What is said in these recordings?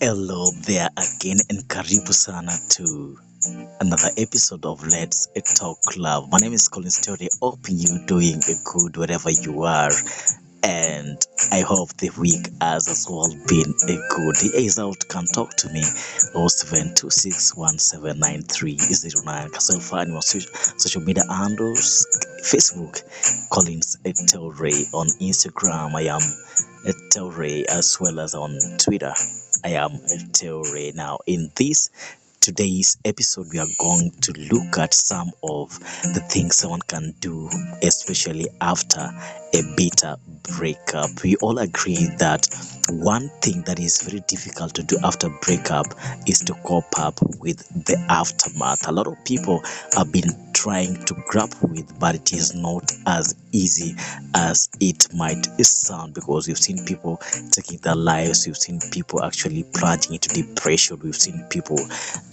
Hello there again and karibu sana to another episode of Let's Talk Love. My name is Colin Story. Hope you're doing good wherever you are. And I hope the week has as well been a good. The is out can talk to me 0726179309. Can find me on social media handles Facebook Collins Etelray on Instagram. I am Etelray as well as on Twitter. I am Etelray. Now in this today's episode we are going to look at some of the things someone can do especially after a bitter breakup. We all agree that one thing that is very difficult to do after breakup is to cope up with the aftermath. A lot of people have been trying to grapple with but it is not as easy as it might sound because we've seen people taking their lives we've seen people actually plunging into depression we've seen people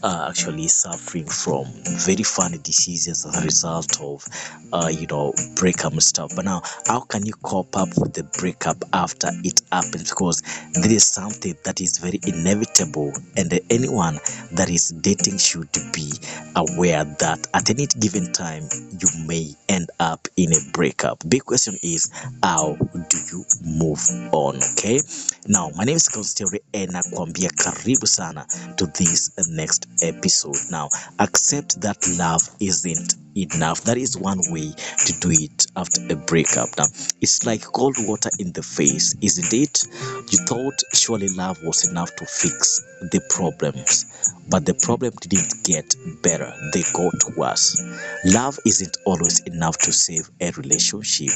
uh, actually suffering from very funny diseases as a result of uh, you know breakup and stuff. But now how can you cope up with the breakup after it happens? Because this is something that is very inevitable and anyone that is dating should be aware that at any given time you may end up in a breakup. Big question is how do you move on? Okay? Now my name is Constantine and nakwambia karibu sana to this next episode now. Accept that love isn't enough. That is one way to do it after a breakup. Now it's like cold water in the face isn't it? You thought surely love was enough to fix the problems but the problem didn't get better. They got worse. Love isn't always enough to save a relationship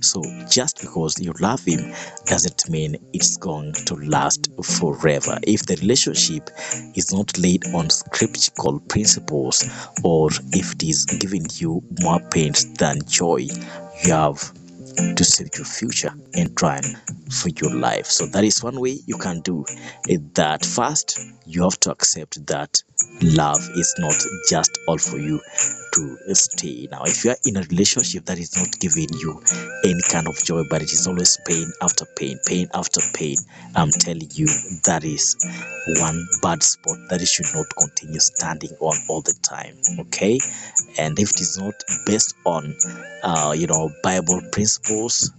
so just because you love him doesn't mean it's going to last forever. If the relationship is not laid on scriptural principles or if it is giving you more pain than joy, you have to save your future and try for your life. So that is one way you can do. That first, you have to accept that love is not just all for you to stay. Now, if you are in a relationship that is not giving you any kind of joy, but it is always pain after pain, pain after pain, I'm telling you that is one bad spot that you should not continue standing on all the time. Okay, and if it is not based on, uh, you know, Bible principles,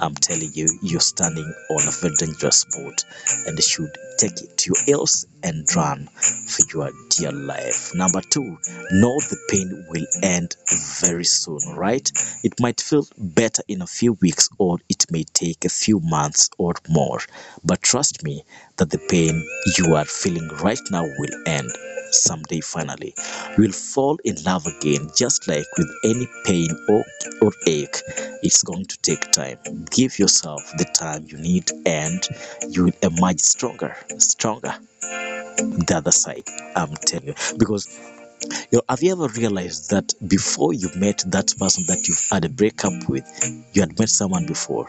I'm telling you, you're standing on a very dangerous spot and should take it to your and run for your dear life. Number two, know the pain will end very soon, right? It might feel better in a few weeks or it may take a few months or more. But trust me that the pain you are feeling right now will end someday finally will fall in love again just like with any pain or, or ache it's going to take time give yourself the time you need and you will emerge stronger stronger. The other side i'm telling you. Because you know, have you ever realized that before you met that person that you've had a breakup with, you had met someone before?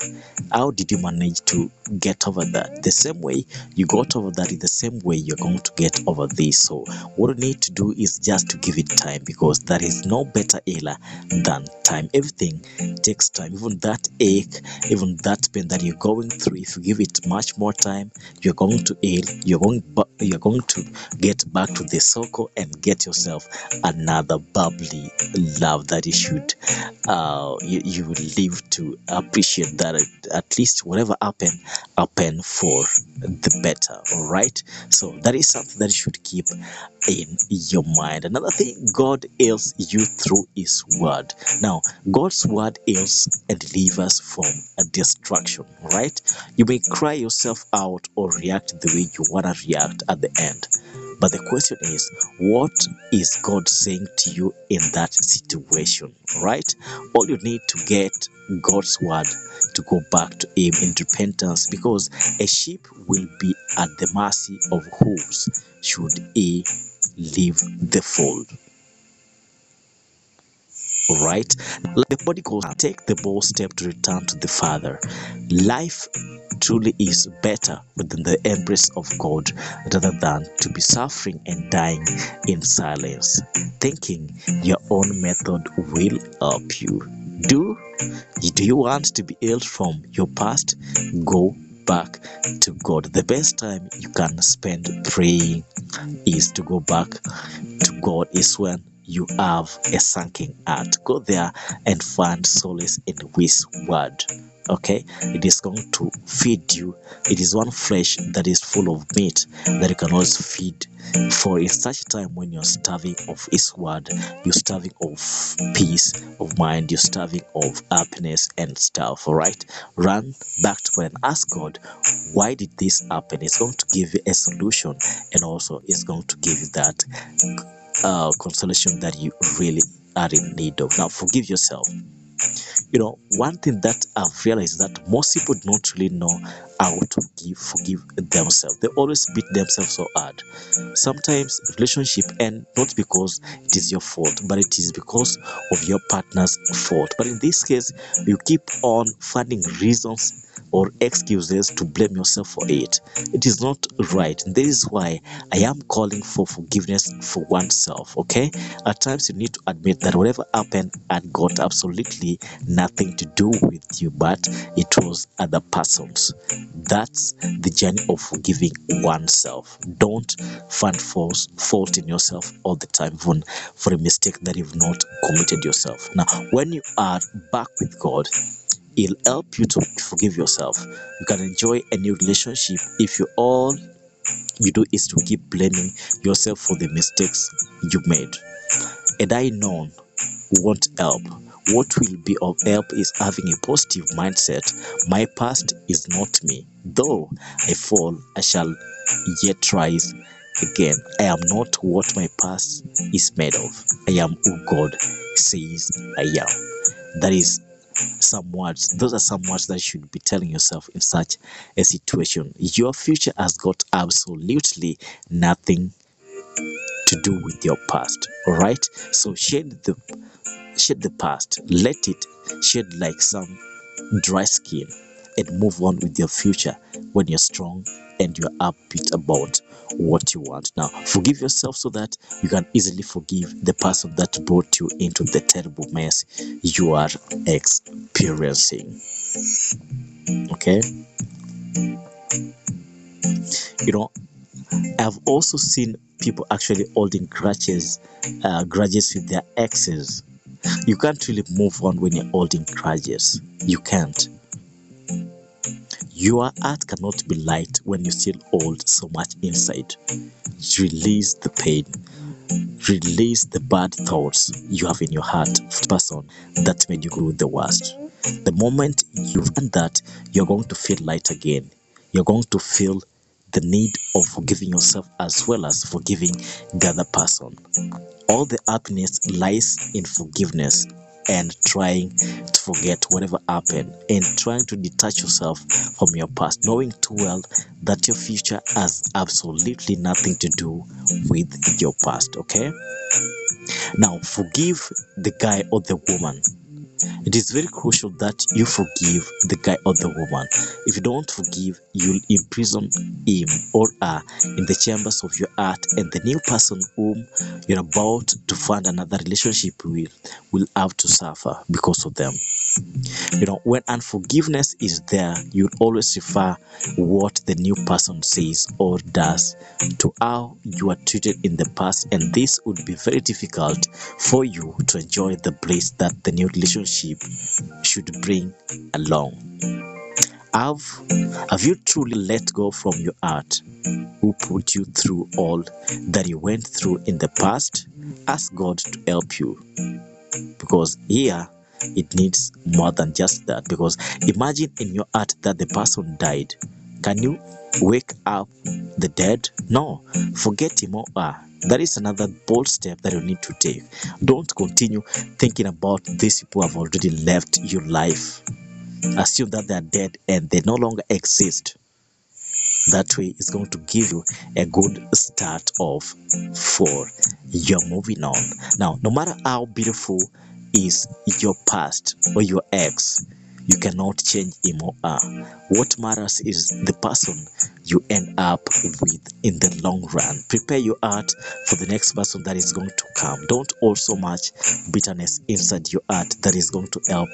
How did you manage to get over that? The same way you got over that, in the same way you're going to get over this. So, what you need to do is just to give it time because there is no better healer than time. Everything takes time. Even that ache, even that pain that you're going through, if you give it much more time, you're going to heal. You're going, you're going to get back to the circle and get yourself another bubbly love that you should uh you, you will live to appreciate that at- least whatever happened happen for the better all right so that is something that you should keep in your mind. Another thing god heals you through his word. Now god's word heals and delivers from a destruction right you may cry yourself out or react the way you want to react at the end but the question is, what is God saying to you in that situation? Right? All you need to get God's word to go back to Him in repentance because a sheep will be at the mercy of hooves should he leave the fold. Right? Like the body goes, take the bold step to return to the Father. Life truly is better within the embrace of God rather than to be suffering and dying in silence, thinking your own method will help you. Do do you want to be healed from your past? Go back to God. The best time you can spend praying is to go back to God, is when you have a sinking heart. Go there and find solace in His word. Okay, it is going to feed you. It is one flesh that is full of meat that you can also feed. For in such a time when you're starving of His word, you're starving of peace of mind, you're starving of happiness and stuff. All right, run back to God and ask God, why did this happen? It's going to give you a solution, and also it's going to give you that uh, consolation that you really are in need of. Now, forgive yourself. You know, one thing that I've realized that most people don't really know how to give, forgive themselves. They always beat themselves so hard. Sometimes relationship end not because it is your fault, but it is because of your partner's fault. But in this case, you keep on finding reasons or excuses to blame yourself for it. It is not right. And this is why I am calling for forgiveness for oneself. Okay? At times you need to admit that whatever happened had got absolutely nothing to do with you, but it was other persons. That's the journey of forgiving oneself. Don't find false fault in yourself all the time, even for a mistake that you've not committed yourself. Now, when you are back with God, He'll help you to forgive yourself. You can enjoy a new relationship if you all you do is to keep blaming yourself for the mistakes you made. And I know won't help. What will be of help is having a positive mindset. My past is not me. Though I fall, I shall yet rise again. I am not what my past is made of. I am who God says I am. That is some words. Those are some words that you should be telling yourself in such a situation. Your future has got absolutely nothing to do with your past. All right. So shed the shed the past. Let it shed like some dry skin and move on with your future when you're strong and you're upbeat about what you want. Now, forgive yourself so that you can easily forgive the person that brought you into the terrible mess you are experiencing. Okay? You know, I've also seen people actually holding grudges, uh, grudges with their exes. You can't really move on when you're holding grudges. You can't. Your heart cannot be light when you still hold so much inside. Release the pain. Release the bad thoughts you have in your heart person that made you go the worst. The moment you've done that, you're going to feel light again. You're going to feel the need of forgiving yourself as well as forgiving the other person. All the happiness lies in forgiveness and trying to forget whatever happened and trying to detach yourself from your past, knowing too well that your future has absolutely nothing to do with your past. Okay, now forgive the guy or the woman it is very crucial that you forgive the guy or the woman. If you don't forgive, you'll imprison him or her in the chambers of your heart, and the new person whom you're about to find another relationship with will have to suffer because of them. You know, when unforgiveness is there, you'll always suffer what the new person says or does to how you were treated in the past, and this would be very difficult for you to enjoy the bliss that the new relationship should bring along. Have, have you truly let go from your heart who put you through all that you went through in the past? Ask God to help you because here it needs more than just that. Because imagine in your heart that the person died. Can you wake up the dead? No, forget him or her. That is another bold step that you need to take. Don't continue thinking about these people who have already left your life. Assume that they are dead and they no longer exist. That way, it's going to give you a good start of for your moving on. Now, no matter how beautiful is your past or your ex, you cannot change him or her. What matters is the person you end up with in the long run. Prepare your heart for the next person that is going to come. Don't hold so much bitterness inside your heart that is going to help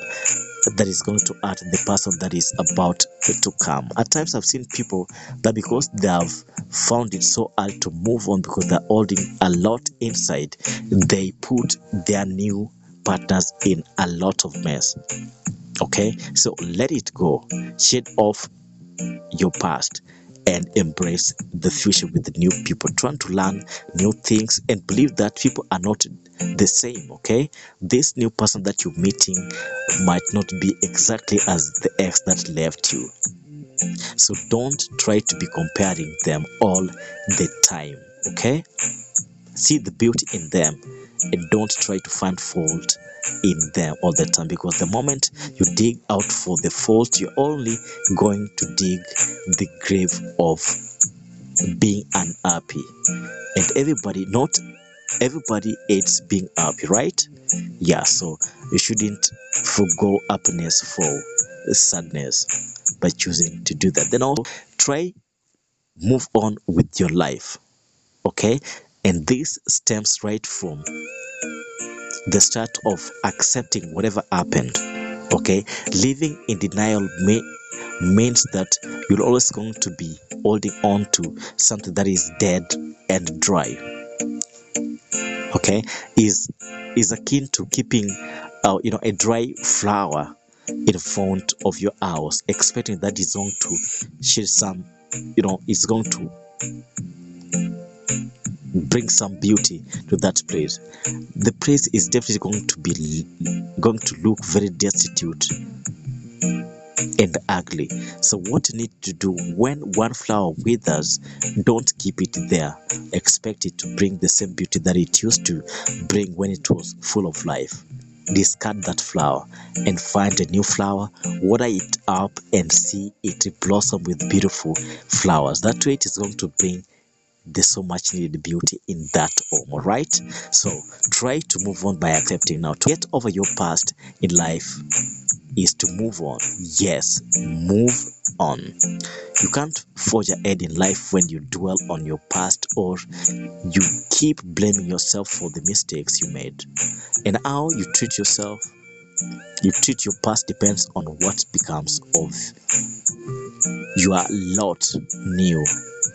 that is going to hurt the person that is about to come. At times, I've seen people that because they have found it so hard to move on because they're holding a lot inside, they put their new partners in a lot of mess. Okay, so let it go, shed off your past and embrace the future with the new people. Trying to learn new things and believe that people are not the same okay? This new person that you're meeting might not be exactly as the ex that left you. So don't try to be comparing them all the time okay see the beauty in them and don't try to find fault in them all the time because the moment you dig out for the fault you're only going to dig the grave of being unhappy. And everybody not everybody hates being happy right? Yeah so you shouldn't forgo happiness for sadness by choosing to do that. Then also try move on with your life okay and this stems right from the start of accepting whatever happened okay? Living in denial may means that you're always going to be holding on to something that is dead and dry okay? Is is akin to keeping uh, you know a dry flower in front of your house expecting that it's going to shed some you know it's going to bring some beauty to that place. The place is definitely going to be going to look very destitute and ugly. So what you need to do when one flower withers don't keep it there. Expect it to bring the same beauty that it used to bring when it was full of life. Discard that flower and find a new flower water it up and see it blossom with beautiful flowers. That way it is going to bring the so much needed beauty in that home all right? So try to move on by accepting now. To get over your past in life is to move on. Yes move on. You can't forge ahead in life when you dwell on your past or you keep blaming yourself for the mistakes you made. And how you treat yourself you treat your past depends on what becomes of you. your lot new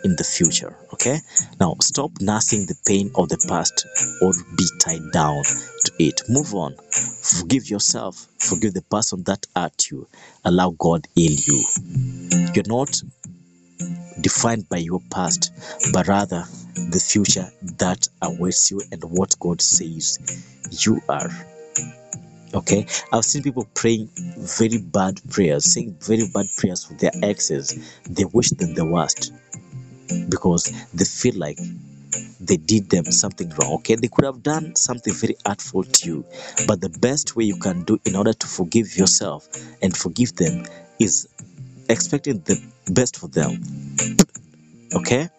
in the future okay? Now stop nursing the pain of the past or be tied down to it. Move on. Forgive yourself. Forgive the person that hurt you. Allow god heal you. You're not defined by your past but rather the future that awaits you and what god says you are okay? I've seen people praying very bad prayers saying very bad prayers for their exes. They wish them the worst because they feel like they did them something wrong. Okay? They could have done something very hurtful to you. But the best way you can do in order to forgive yourself and forgive them is expecting the best for them. Okay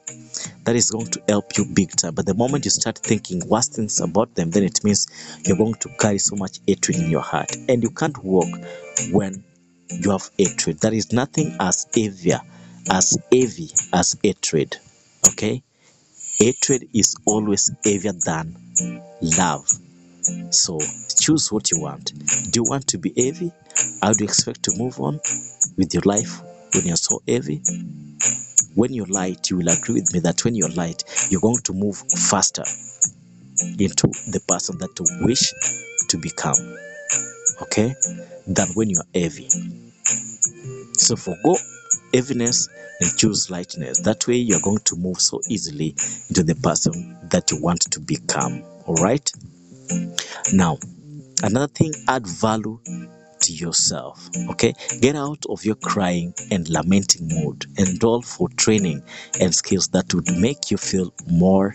that is going to help you big time. But the moment you start thinking worse things about them then it means you're going to carry so much hatred in your heart. And you can't walk when you have hatred. There is nothing as heavier as heavy as hatred okay? Hatred is always heavier than love. So choose what you want. Do you want to be heavy? How do you expect to move on with your life when you're so heavy when you're light you will agree with me that when you're light you're going to move faster into the person that you wish to become okay than when you're heavy. So forgo heaviness and choose lightness. That way you're going to move so easily into the person that you want to become all right? Now another thing add value yourself okay? Get out of your crying and lamenting mood. Enroll for training and skills that would make you feel more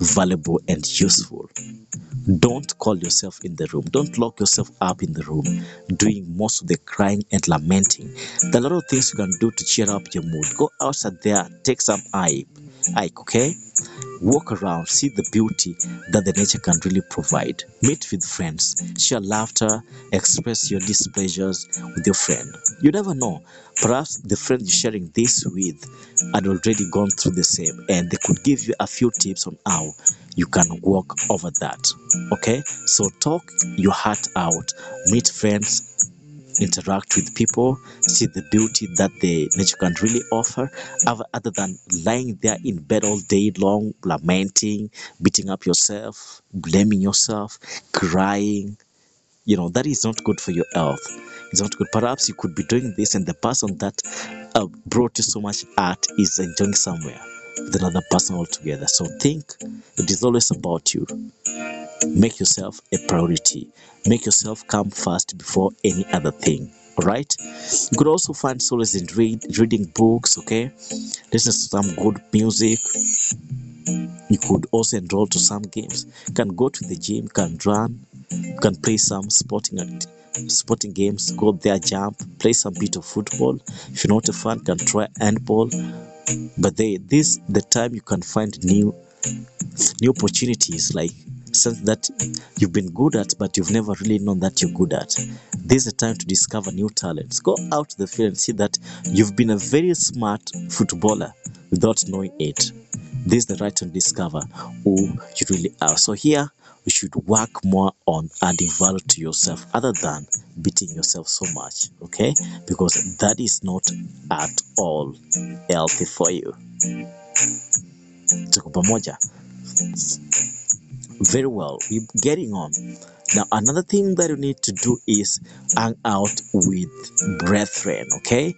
valuable and useful don't call yourself in the room don't lock yourself up in the room doing most of the crying and lamenting there are a lot of things you can do to cheer up your mood go outside there take some hike hike okay Walk around, see the beauty that the nature can really provide. Meet with friends, share laughter, express your displeasures with your friend. You never know. Perhaps the friend you're sharing this with had already gone through the same and they could give you a few tips on how you can walk over that. Okay? So talk your heart out, meet friends, interact with people, see the beauty that the nature can really offer, other than lying there in bed all day long, lamenting, beating up yourself, blaming yourself, crying. You know, that is not good for your health. It's not good. Perhaps you could be doing this, and the person that uh, brought you so much art is enjoying somewhere with another person altogether. So think it is always about you. Make yourself a priority. Make yourself come first before any other thing. All right. You could also find solace in read, reading books. Okay, listen to some good music. You could also enroll to some games. You can go to the gym. Can run. Can play some sporting sporting games. Go there, jump, play some bit of football. If you're not a fan, can try handball. But they this the time you can find new new opportunities like something that you've been good at but you've never really known that you're good at this is a time to discover new talents go out to the field and see that you've been a very smart footballer without knowing it this is the right to discover who you really are. So here you should work more on adding value to yourself other than beating yourself so much okay? Because that is not at all healthy for you. Very well. We're getting on. Now another thing that you need to do is hang out with brethren okay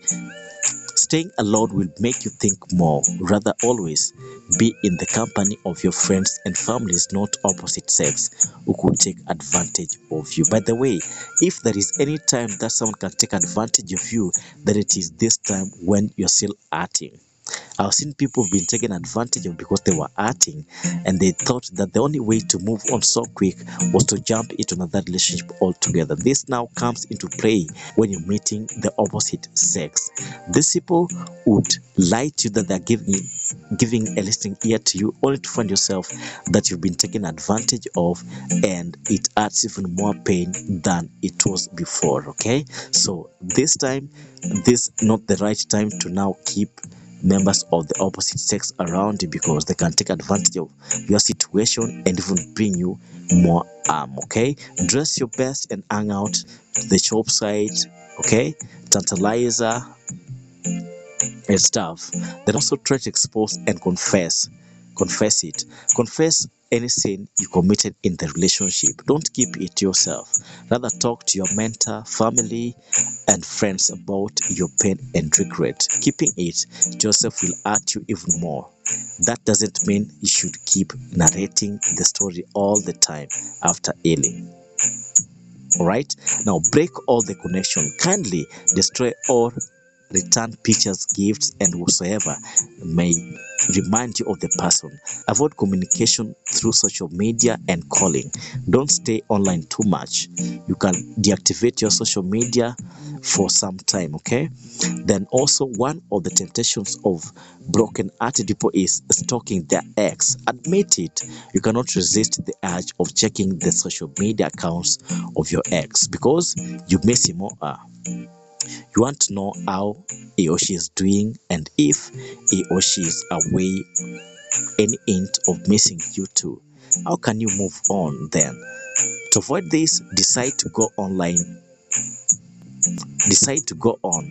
staying alone will make you think more. Rather always be in the company of your friends and families not opposite sex who could take advantage of you. By the way if there is any time that someone can take advantage of you then it is this time when you're still acting I've seen people been taken advantage of because they were acting and they thought that the only way to move on so quick was to jump into another relationship altogether. This now comes into play when you're meeting the opposite sex. These people would lie to you that they're giving giving a listening ear to you only to find yourself that you've been taken advantage of and it adds even more pain than it was before. Okay, so this time this not the right time to now keep members of the opposite sex around you because they can take advantage of your situation and even bring you more harm. Okay, dress your best and hang out to the shop side. Okay, tantalizer and stuff. Then also try to expose and confess. Confess it. Confess any sin you committed in the relationship. Don't keep it to yourself. Rather talk to your mentor, family, and friends about your pain and regret. Keeping it to yourself will hurt you even more. That doesn't mean you should keep narrating the story all the time after healing. Alright? Now break all the connection. Kindly destroy all return pictures, gifts, and whatsoever may remind you of the person. Avoid communication through social media and calling. Don't stay online too much. You can deactivate your social media for some time, okay? Then also one of the temptations of broken hearted people is stalking their ex. Admit it. You cannot resist the urge of checking the social media accounts of your ex because you miss him or her. You want to know how he or she is doing and if he or she is away any hint of missing you too. How can you move on then? To avoid this, decide to go online. Decide to go on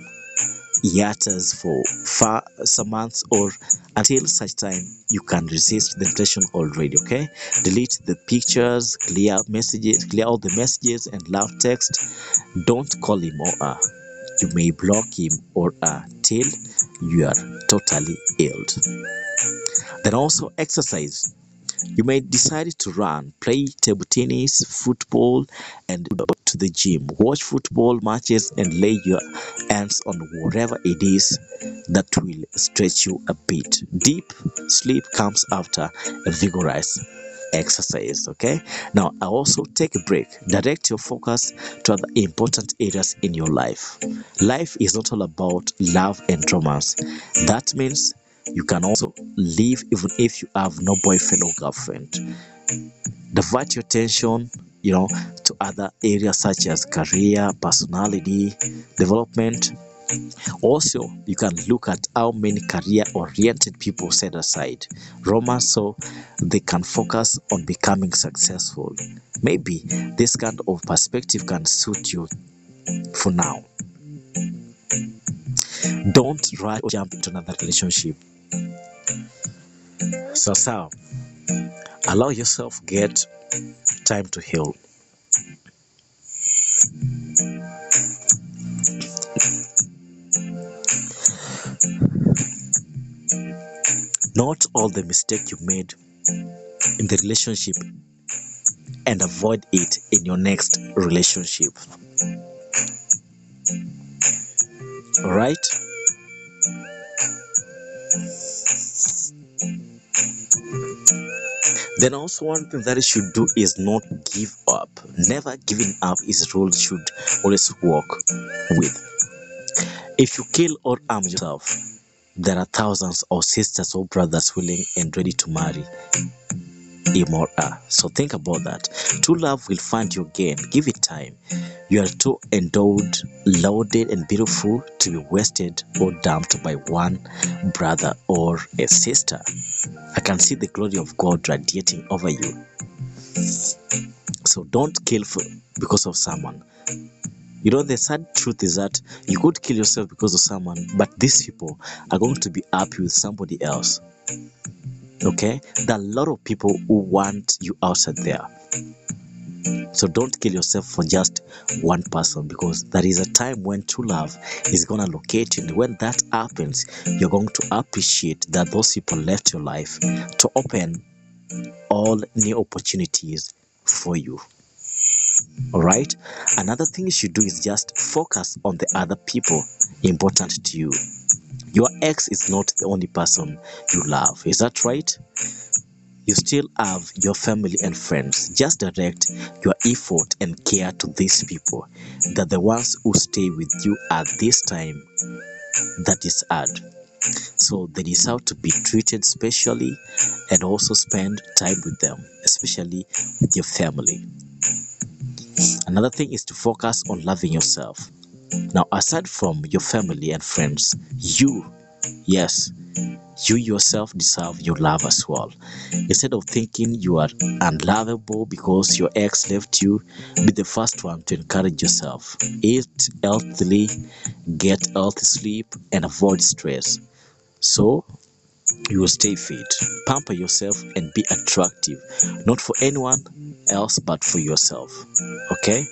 hiatus for far some months or until such time you can resist the temptation already okay delete the pictures clear messages clear all the messages and love text don't call him or her you may block him or her till you are totally healed then also exercise you may decide to run, play table tennis, football, and go to the gym. Watch football matches and lay your hands on whatever it is that will stretch you a bit. Deep sleep comes after a vigorous exercise. Okay, now I also take a break, direct your focus to other important areas in your life. Life is not all about love and romance. That means You can also leave even if you have no boyfriend or girlfriend. Divert your attention, you know, to other areas such as career, personality, development. Also, you can look at how many career oriented people set aside romance so they can focus on becoming successful. Maybe this kind of perspective can suit you for now. Don't rush or jump into another relationship. So, so allow yourself get time to heal. Not all the mistake you made in the relationship and avoid it in your next relationship. All right? Then also one thing that you should do is not give up. Never giving up is rule should always work with. If you kill or harm yourself, there are thousands of sisters or brothers willing and ready to marry him. So think about that. True love will find you again. Give it time. You are too endowed, loaded, and beautiful to be wasted or dumped by one brother or a sister. I can see the glory of God radiating over you. So don't kill for, because of someone. You know, the sad truth is that you could kill yourself because of someone, but these people are going to be happy with somebody else. Okay? There are a lot of people who want you outside there. So don't kill yourself for just one person because there is a time when true love is going to locate you. And when that happens, you're going to appreciate that those people left your life to open all new opportunities for you. All right. Another thing you should do is just focus on the other people important to you. Your ex is not the only person you love. Is that right? You still have your family and friends. Just direct your effort and care to these people. They're the ones who stay with you at this time that is hard. So they deserve to be treated specially and also spend time with them, especially with your family. Another thing is to focus on loving yourself. Now, aside from your family and friends, you, yes, you yourself deserve your love as well. Instead of thinking you are unlovable because your ex left you, be the first one to encourage yourself. Eat healthily, get healthy sleep, and avoid stress. So, you will stay fit. Pamper yourself and be attractive, not for anyone else but for yourself. Okay?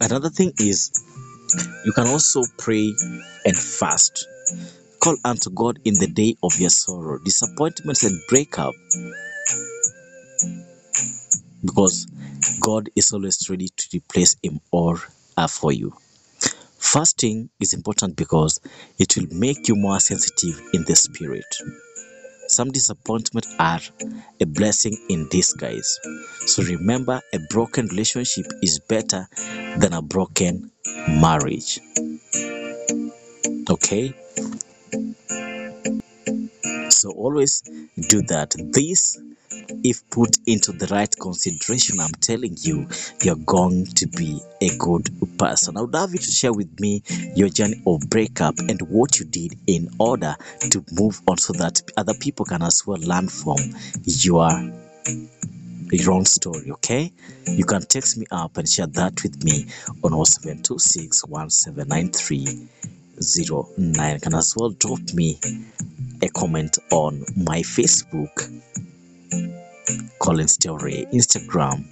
Another thing is you can also pray and fast. Call unto God in the day of your sorrow, disappointments, and breakup because God is always ready to replace him or her for you. Fasting is important because it will make you more sensitive in the spirit. Some disappointments are a blessing in disguise. So remember, a broken relationship is better than a broken marriage. Okay? So always do that. This, if put into the right consideration, I'm telling you, you're going to be a good person. I would love you to share with me your journey of breakup and what you did in order to move on so that other people can as well learn from your your own story okay you can text me up and share that with me on 0726 179309 you can as well drop me a comment on my facebook collins theory instagram.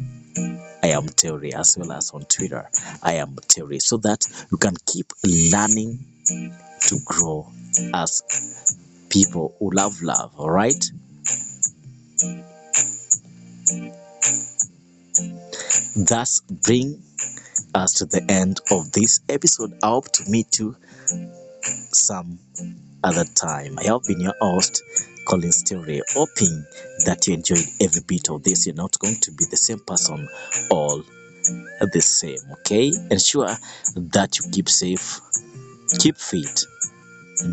I am theory as well as on twitter. I am theory. So that you can keep learning to grow as people who love love all right? Thus bring us to the end of this episode. I hope to meet you some other time. I have been your host Collins Theory. Hoping that you enjoyed every bit of this. You're not going to be the same person all the same, okay? Ensure that you keep safe, keep fit.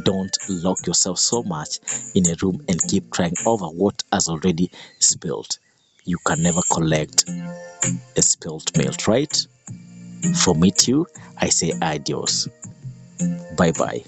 Don't lock yourself so much in a room and keep crying over what has already spilled. You can never collect a spilled milk, right? For me too, I say adios. Bye bye.